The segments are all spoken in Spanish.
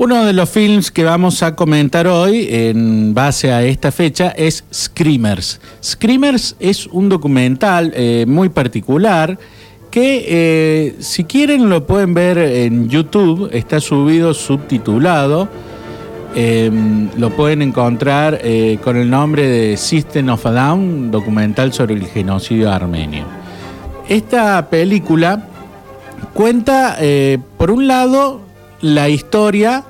Uno de los films que vamos a comentar hoy en base a esta fecha es Screamers. Screamers es un documental eh, muy particular que eh, si quieren lo pueden ver en YouTube, está subido subtitulado, em, lo pueden encontrar eh, con el nombre de System of a Down, documental sobre el genocidio armenio. Esta película cuenta, por un lado, la historia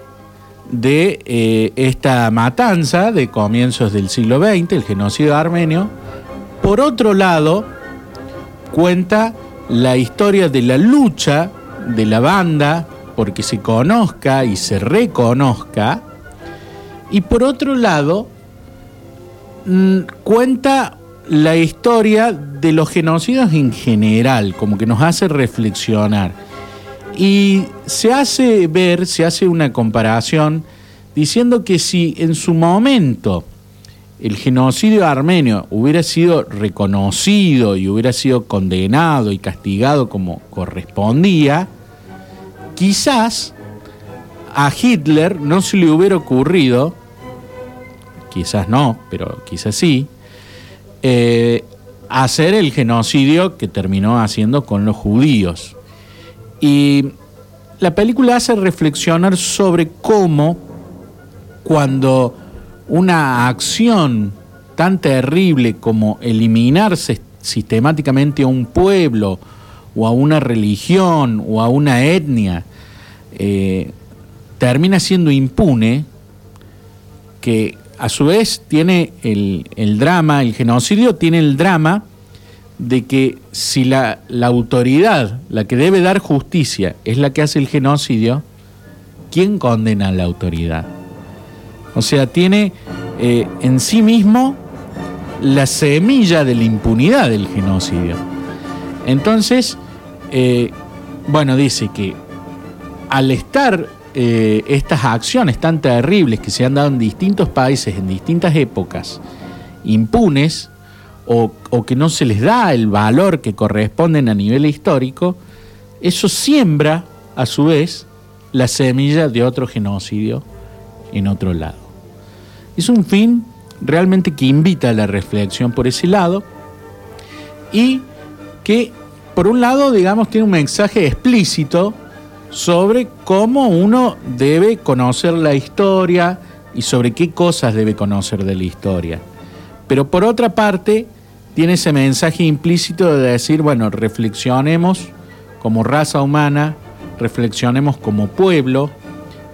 de eh, esta matanza de comienzos del siglo XX, el genocidio armenio. Por otro lado, cuenta la historia de la lucha de la banda porque se conozca y se reconozca. Y por otro lado, mm, cuenta la historia de los genocidios en general, como que nos hace reflexionar. Y se hace ver, se hace una comparación diciendo que si en su momento el genocidio armenio hubiera sido reconocido y hubiera sido condenado y castigado como correspondía, quizás a Hitler no se le hubiera ocurrido, quizás no, pero quizás sí, eh, hacer el genocidio que terminó haciendo con los judíos. Y la película hace reflexionar sobre cómo cuando una acción tan terrible como eliminarse sistemáticamente a un pueblo o a una religión o a una etnia eh, termina siendo impune, que a su vez tiene el, el drama, el genocidio tiene el drama de que si la, autoridad, la que debe dar justicia, es la que hace el genocidio, ¿quién condena a la autoridad? O sea, tiene eh, en sí mismo la semilla de la impunidad del genocidio. Entonces, eh, bueno, dice que al estar eh, estas acciones tan terribles que se han dado en distintos países, en distintas épocas, impunes, o, que no se les da el valor que corresponden a nivel histórico, eso siembra, a su vez, la semilla de otro genocidio en otro lado. Es un fin realmente que invita a la reflexión por ese lado y que, por un lado, digamos, tiene un mensaje explícito sobre cómo uno debe conocer la historia y sobre qué cosas debe conocer de la historia. Pero por otra parte, tiene ese mensaje implícito de decir, bueno, reflexionemos como raza humana, reflexionemos como pueblo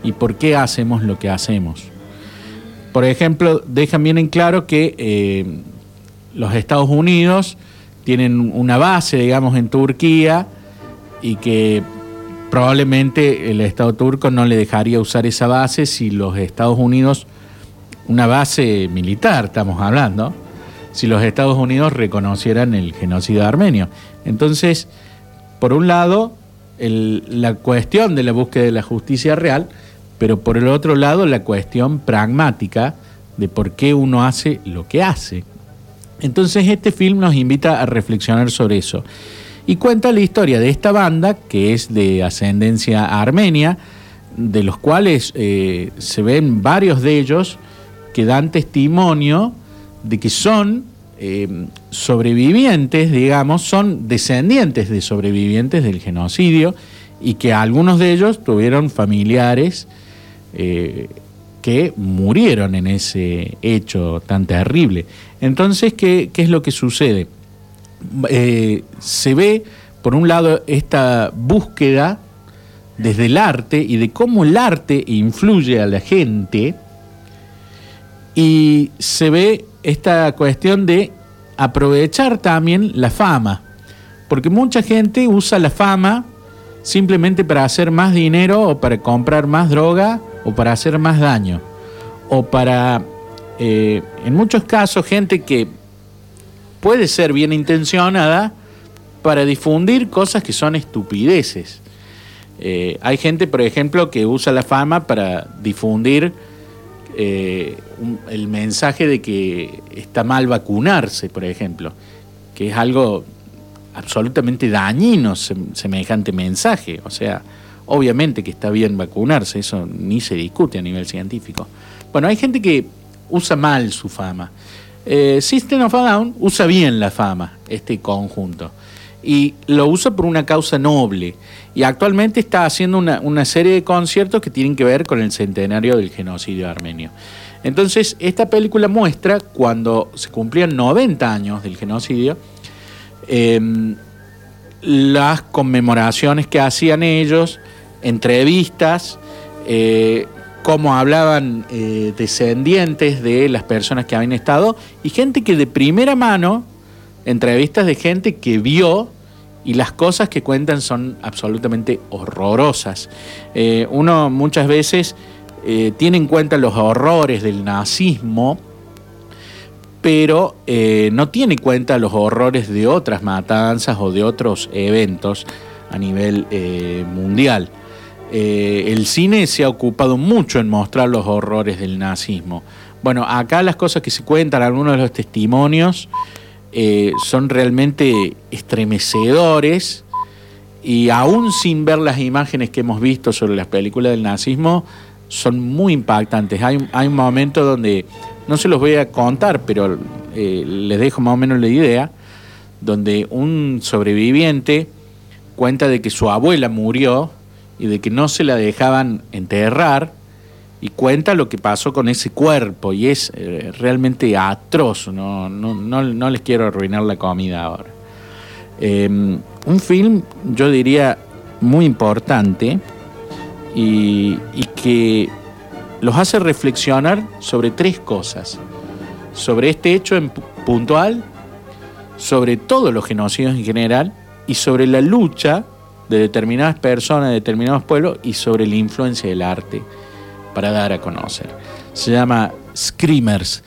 y por qué hacemos lo que hacemos. Por ejemplo, dejan bien en claro que eh, los Estados Unidos tienen una base, digamos, en Turquía y que probablemente el Estado turco no le dejaría usar esa base si los Estados Unidos, una base militar estamos hablando, si los Estados Unidos reconocieran el genocidio armenio. Entonces, por un lado, la cuestión de la búsqueda de la justicia real, pero por el otro lado, la cuestión pragmática de por qué uno hace lo que hace. Entonces, este film nos invita a reflexionar sobre eso. Y cuenta la historia de esta banda, que es de ascendencia armenia, de los cuales eh, se ven varios de ellos que dan testimonio de que son eh, sobrevivientes, digamos, son descendientes de sobrevivientes del genocidio y que algunos de ellos tuvieron familiares eh, que murieron en ese hecho tan terrible. Entonces, ¿qué, es lo que sucede? Eh, se ve, por un lado, esta búsqueda desde el arte y de cómo el arte influye a la gente, y se ve esta cuestión de aprovechar también la fama, porque mucha gente usa la fama simplemente para hacer más dinero o para comprar más droga o para hacer más daño, o para, eh, en muchos casos, gente que puede ser bien intencionada para difundir cosas que son estupideces. Eh, hay gente, por ejemplo, que usa la fama para difundir eh, el mensaje de que está mal vacunarse, por ejemplo, que es algo absolutamente dañino semejante mensaje. O sea, obviamente que está bien vacunarse, eso ni se discute a nivel científico. Bueno, hay gente que usa mal su fama. Eh, System of a Down usa bien la fama, este conjunto, y lo usa por una causa noble. Y actualmente está haciendo una, una serie de conciertos que tienen que ver con el centenario del genocidio armenio. Entonces, esta película muestra cuando se cumplían 90 años del genocidio, Em, las conmemoraciones que hacían ellos, entrevistas, eh, cómo hablaban eh, descendientes de las personas que habían estado y gente que de primera mano, entrevistas de gente que vio y las cosas que cuentan son absolutamente horrorosas. Eh, uno muchas veces tiene en cuenta los horrores del nazismo, pero eh, no tiene cuenta los horrores de otras matanzas o de otros eventos a nivel eh, mundial. Eh, el cine se ha ocupado mucho en mostrar los horrores del nazismo. Bueno, acá las cosas que se cuentan, algunos de los testimonios, son realmente estremecedores y aún sin ver las imágenes que hemos visto sobre las películas del nazismo, son muy impactantes. Hay, hay un momento donde no se los voy a contar, pero eh, les dejo más o menos la idea, donde un sobreviviente cuenta de que su abuela murió y de que no se la dejaban enterrar y cuenta lo que pasó con ese cuerpo y es eh, realmente atroz, no, no, les quiero arruinar la comida ahora. Em, un film, yo diría, muy importante y, y que los hace reflexionar sobre tres cosas. Sobre este hecho puntual, sobre todos los genocidios en general y sobre la lucha de determinadas personas, de determinados pueblos y sobre la influencia del arte para dar a conocer. Se llama Screamers